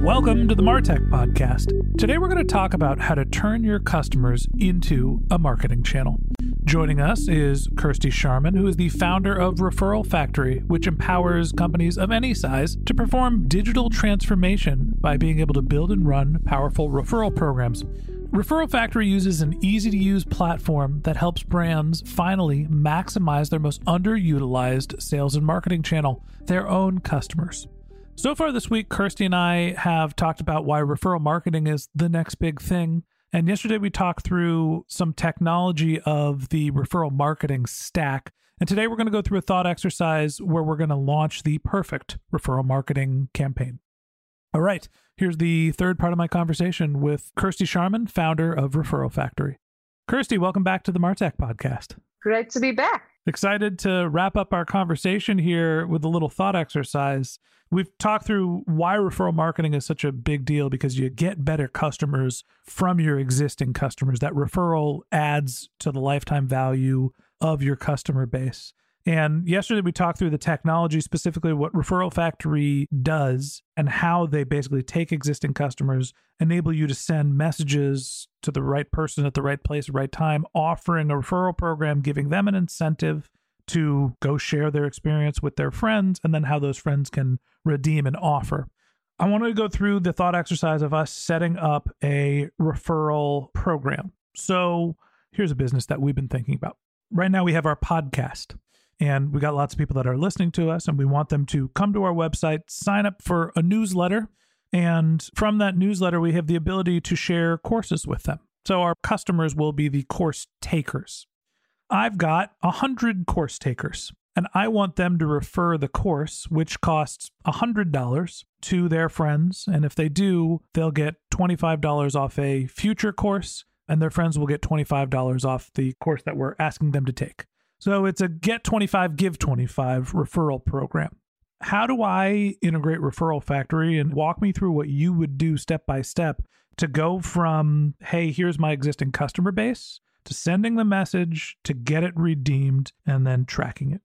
Welcome to the Martech Podcast. Today we're going to talk about how to turn your customers into a marketing channel. Joining us is Kirsty Sharman, who is the founder of Referral Factory, which empowers companies of any size to perform digital transformation by being able to build and run powerful referral programs. Referral Factory uses an easy to use platform that helps brands finally maximize their most underutilized sales and marketing channel, their own customers. So far this week, Kirsty and I have talked about why referral marketing is the next big thing. And yesterday we talked through some technology of the referral marketing stack. And today we're going to go through a thought exercise where we're going to launch the perfect referral marketing campaign. All right, here's the third part of my conversation with Kirsty Sharman, founder of Referral Factory. Kirsty, welcome back to the Martech podcast. Great to be back. Excited to wrap up our conversation here with a little thought exercise. We've talked through why referral marketing is such a big deal because you get better customers from your existing customers. That referral adds to the lifetime value of your customer base. And yesterday we talked through the technology, specifically what Referral Factory does and how they basically take existing customers, enable you to send messages to the right person at the right place, right time, offering a referral program, giving them an incentive to go share their experience with their friends, and then how those friends can redeem an offer. I want to go through the thought exercise of us setting up a referral program. So here's a business that we've been thinking about. Right now, we have our podcast, and we got lots of people that are listening to us, and we want them to come to our website, sign up for a newsletter. And from that newsletter, we have the ability to share courses with them. So our customers will be the course takers. I've got a hundred course takers and I want them to refer the course, which costs $100, to their friends. And if they do, they'll get $25 off a future course, and their friends will get $25 off the course that we're asking them to take. So it's a get 25, give 25 referral program. How do I integrate Referral Factory and walk me through what you would do step by step to go from, hey, here's my existing customer base, to sending the message, to get it redeemed, and then tracking it?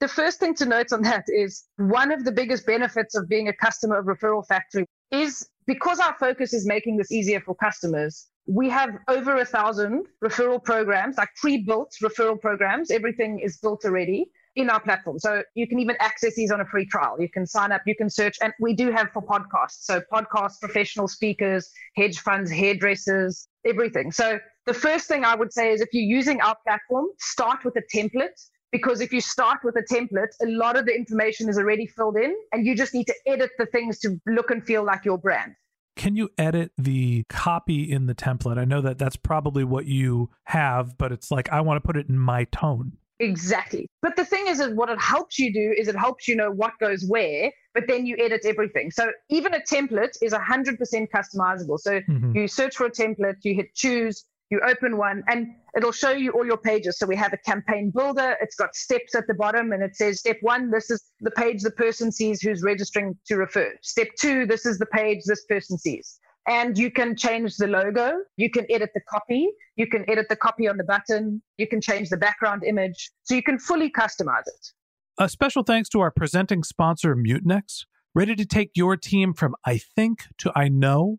The first thing to note on that is one of the biggest benefits of being a customer of Referral Factory is because our focus is making this easier for customers. We have over a thousand referral programs, like pre built referral programs. Everything is built already in our platform. So you can even access these on a free trial. You can sign up, you can search, and we do have for podcasts. So podcasts, professional speakers, hedge funds, hairdressers, everything. So the first thing I would say is if you're using our platform, start with a template because if you start with a template, a lot of the information is already filled in and you just need to edit the things to look and feel like your brand. Can you edit the copy in the template? I know that that's probably what you have, but it's like I want to put it in my tone. Exactly. But the thing is, is what it helps you do is it helps you know what goes where, but then you edit everything. So even a template is 100% customizable. So mm-hmm. you search for a template, you hit choose, you open one and it'll show you all your pages. So we have a campaign builder. It's got steps at the bottom and it says step one, this is the page the person sees who's registering to refer. Step two, this is the page this person sees. and you can change the logo. You can edit the copy. You can edit the copy on the button. You can change the background image. So you can fully customize it. A special thanks to our presenting sponsor, Mutinex. Ready to take your team from I think to I know?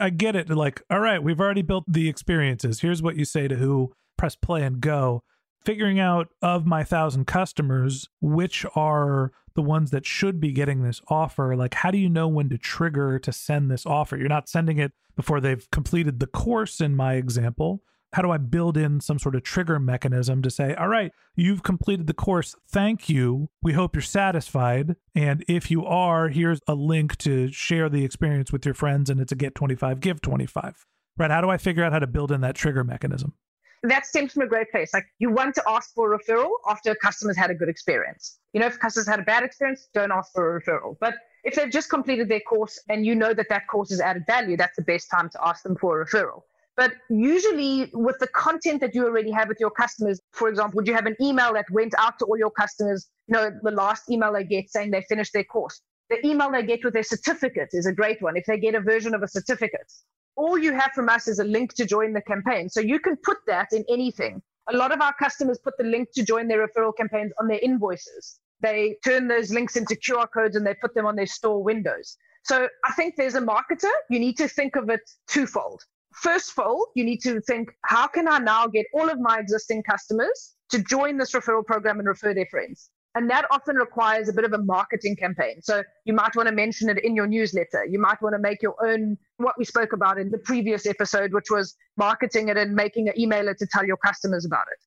I get it. Like, all right, we've already built the experiences. Here's what you say to who, press play and go. Figuring out of my thousand customers, which are the ones that should be getting this offer. Like, how do you know when to trigger to send this offer? You're not sending it before they've completed the course, in my example. How do I build in some sort of trigger mechanism to say, all right, you've completed the course. Thank you. We hope you're satisfied. And if you are, here's a link to share the experience with your friends, and it's a get 25, give 25. Right? How do I figure out how to build in that trigger mechanism? That stems from a great place. Like you want to ask for a referral after a customers had a good experience. You know, if customers had a bad experience, don't ask for a referral. But if they've just completed their course and you know that that course has added value, that's the best time to ask them for a referral. But usually, with the content that you already have with your customers, for example, would you have an email that went out to all your customers? You know, the last email they get saying they finished their course. The email they get with their certificate is a great one. If they get a version of a certificate, all you have from us is a link to join the campaign. So you can put that in anything. A lot of our customers put the link to join their referral campaigns on their invoices. They turn those links into QR codes and they put them on their store windows. So I think there's a marketer, you need to think of it twofold. First of all, you need to think, how can I now get all of my existing customers to join this referral program and refer their friends? And that often requires a bit of a marketing campaign. So you might want to mention it in your newsletter. You might want to make your own, what we spoke about in the previous episode, which was marketing it and making an emailer to tell your customers about it.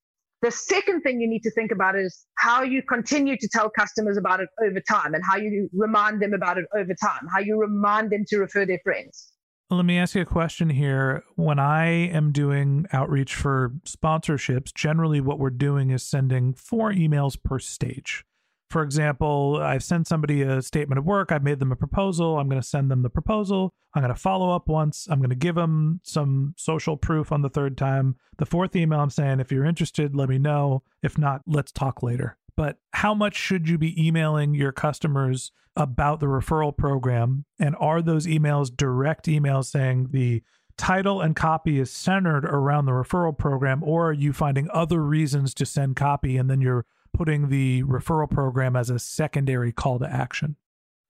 The second thing you need to think about is how you continue to tell customers about it over time and how you remind them about it over time, how you remind them to refer their friends. Let me ask you a question here. When I am doing outreach for sponsorships, generally what we're doing is sending four emails per stage. For example, I've sent somebody a statement of work, I've made them a proposal, I'm going to send them the proposal, I'm going to follow up once, I'm going to give them some social proof on the third time. The fourth email, I'm saying, if you're interested, let me know. If not, let's talk later but how much should you be emailing your customers about the referral program? And are those emails direct emails saying the title and copy is centered around the referral program, or are you finding other reasons to send copy and then you're putting the referral program as a secondary call to action?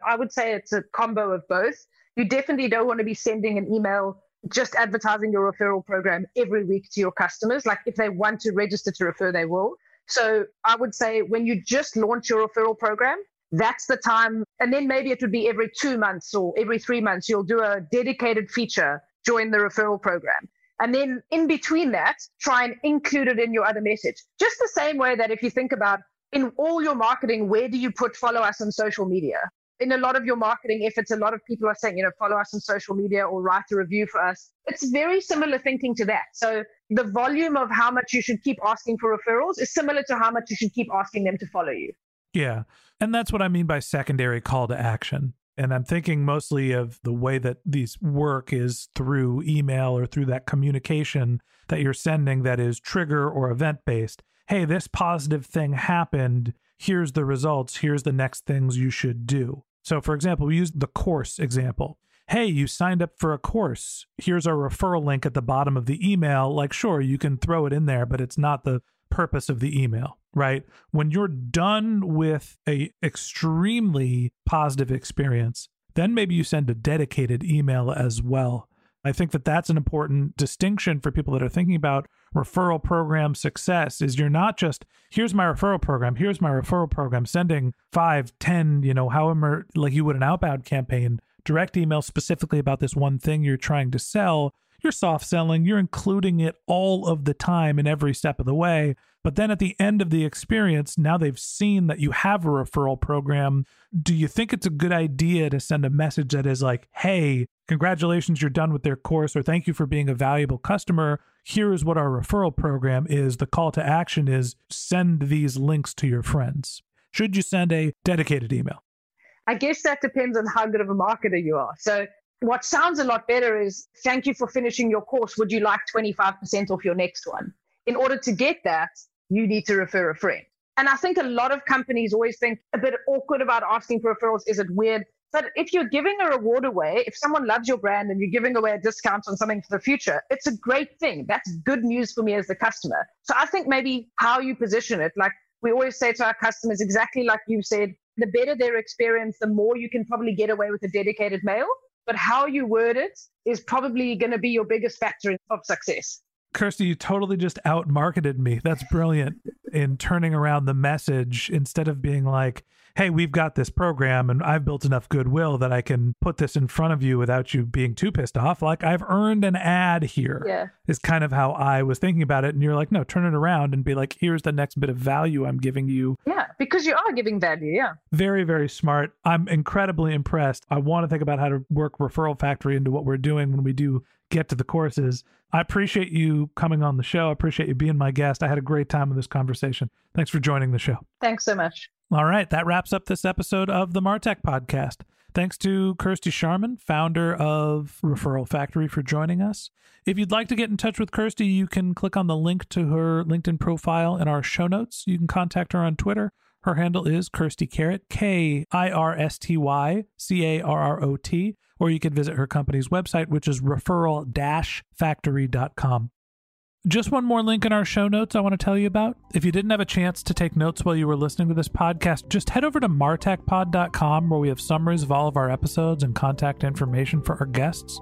I would say it's a combo of both. You definitely don't want to be sending an email just advertising your referral program every week to your customers. Like if they want to register to refer, they will. So I would say when you just launch your referral program, that's the time. And then maybe it would be every two months or every three months, you'll do a dedicated feature, join the referral program. And then in between that, try and include it in your other message. Just the same way that if you think about in all your marketing, where do you put follow us on social media? In a lot of your marketing efforts, a lot of people are saying, you know, follow us on social media or write a review for us. It's very similar thinking to that. So the volume of how much you should keep asking for referrals is similar to how much you should keep asking them to follow you. Yeah. And that's what I mean by secondary call to action. And I'm thinking mostly of the way that these work is through email or through that communication that you're sending that is trigger or event based. Hey, this positive thing happened. Here's the results. Here's the next things you should do. So, for example, we use the course example. Hey, you signed up for a course. Here's our referral link at the bottom of the email. Like, sure, you can throw it in there, but it's not the purpose of the email, right? When you're done with a extremely positive experience, then maybe you send a dedicated email as well. I think that that's an important distinction for people that are thinking about referral program success is you're not just here's my referral program, here's my referral program, sending five, ten, you know, however like you would an outbound campaign, direct email specifically about this one thing you're trying to sell you're soft selling, you're including it all of the time in every step of the way. But then at the end of the experience, now they've seen that you have a referral program. Do you think it's a good idea to send a message that is like, hey, congratulations, you're done with their course, or thank you for being a valuable customer? Here is what our referral program is. The call to action is send these links to your friends. Should you send a dedicated email? I guess that depends on how good of a marketer you are. So what sounds a lot better is thank you for finishing your course. Would you like 25% off your next one? In order to get that, you need to refer a friend. And I think a lot of companies always think a bit awkward about asking for referrals. Is it weird? But if you're giving a reward away, if someone loves your brand and you're giving away a discount on something for the future, it's a great thing. That's good news for me as the customer. So I think maybe how you position it, like we always say to our customers, exactly like you said, the better their experience, the more you can probably get away with a dedicated mail but how you word it is probably going to be your biggest factor of success. Kirsty, you totally just out marketed me. That's brilliant in turning around the message instead of being like, hey, we've got this program and I've built enough goodwill that I can put this in front of you without you being too pissed off. Like I've earned an ad here. Yeah. Is kind of how I was thinking about it. And you're like, no, turn it around and be like, here's the next bit of value I'm giving you. Yeah, because you are giving value. Yeah. Very, very smart. I'm incredibly impressed. I want to think about how to work Referral Factory into what we're doing when we do get to the courses. I appreciate you coming on the show. I appreciate you being my guest. I had a great time with this conversation. Thanks for joining the show. Thanks so much. All right, that wraps up this episode of the Martech podcast. Thanks to Kirsty Sharman, founder of Referral Factory, for joining us. If you'd like to get in touch with Kirsty, you can click on the link to her LinkedIn profile in our show notes. You can contact her on Twitter. Her handle is Kirsty Carrot, K I R S T Y C A R R O T, or you can visit her company's website, which is referral factory.com. Just one more link in our show notes I want to tell you about. If you didn't have a chance to take notes while you were listening to this podcast, just head over to martechpod.com where we have summaries of all of our episodes and contact information for our guests.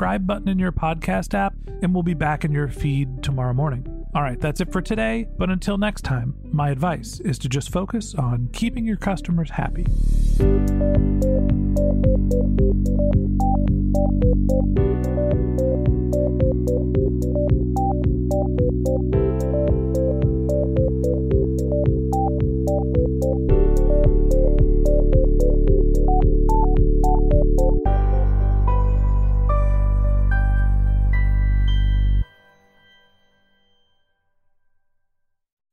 subscribe button in your podcast app, and we'll be back in your feed tomorrow morning. All right, that's it for today. But until next time, my advice is to just focus on keeping your customers happy.